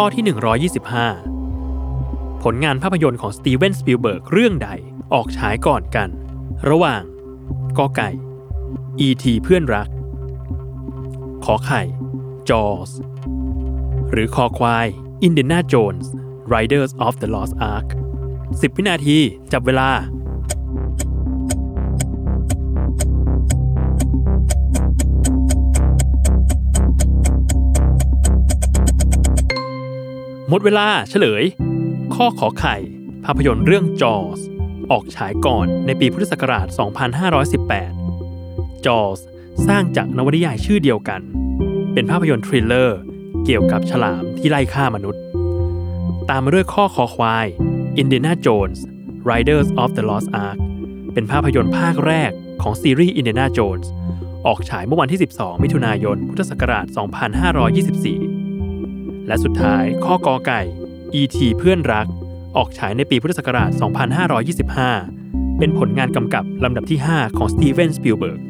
ข้อที่ 125 ผลงานภาพยนตร์ของสตีเวนสปิลเบิร์กเรื่องใดออกฉายก่อนกัน ระหว่างกอไก่ E.T. เพื่อนรัก ขอไข่ Jaws หรือคอควาย Indiana Jones Raiders of the Lost Ark 10 วินาที จับเวลา หมดเวลาเฉลย ข้อขอไข่ ภาพยนตร์เรื่องจอสออกฉายก่อนในปีพุทธศักราช 2518 จอสสร้างจากนวนิยายชื่อเดียวกัน เป็นภาพยนตร์ทริลเลอร์ เกี่ยวกับฉลามที่ไล่ฆ่ามนุษย์ ตามมาด้วยข้อคอควาย Indiana Jones Riders of the Lost Ark เป็นภาพยนตร์ภาคแรกของซีรีส์ Indiana Jones ออกฉายเมื่อวันที่ 12 มิถุนายน พุทธศักราช 2524 และสุดท้ายข้อกอไก่ E.T. เพื่อนรัก ออกฉายในปีพุทธศักราช 2525 เป็นผลงานกำกับลำดับที่ 5 ของสตีเวนสปิลเบิร์ก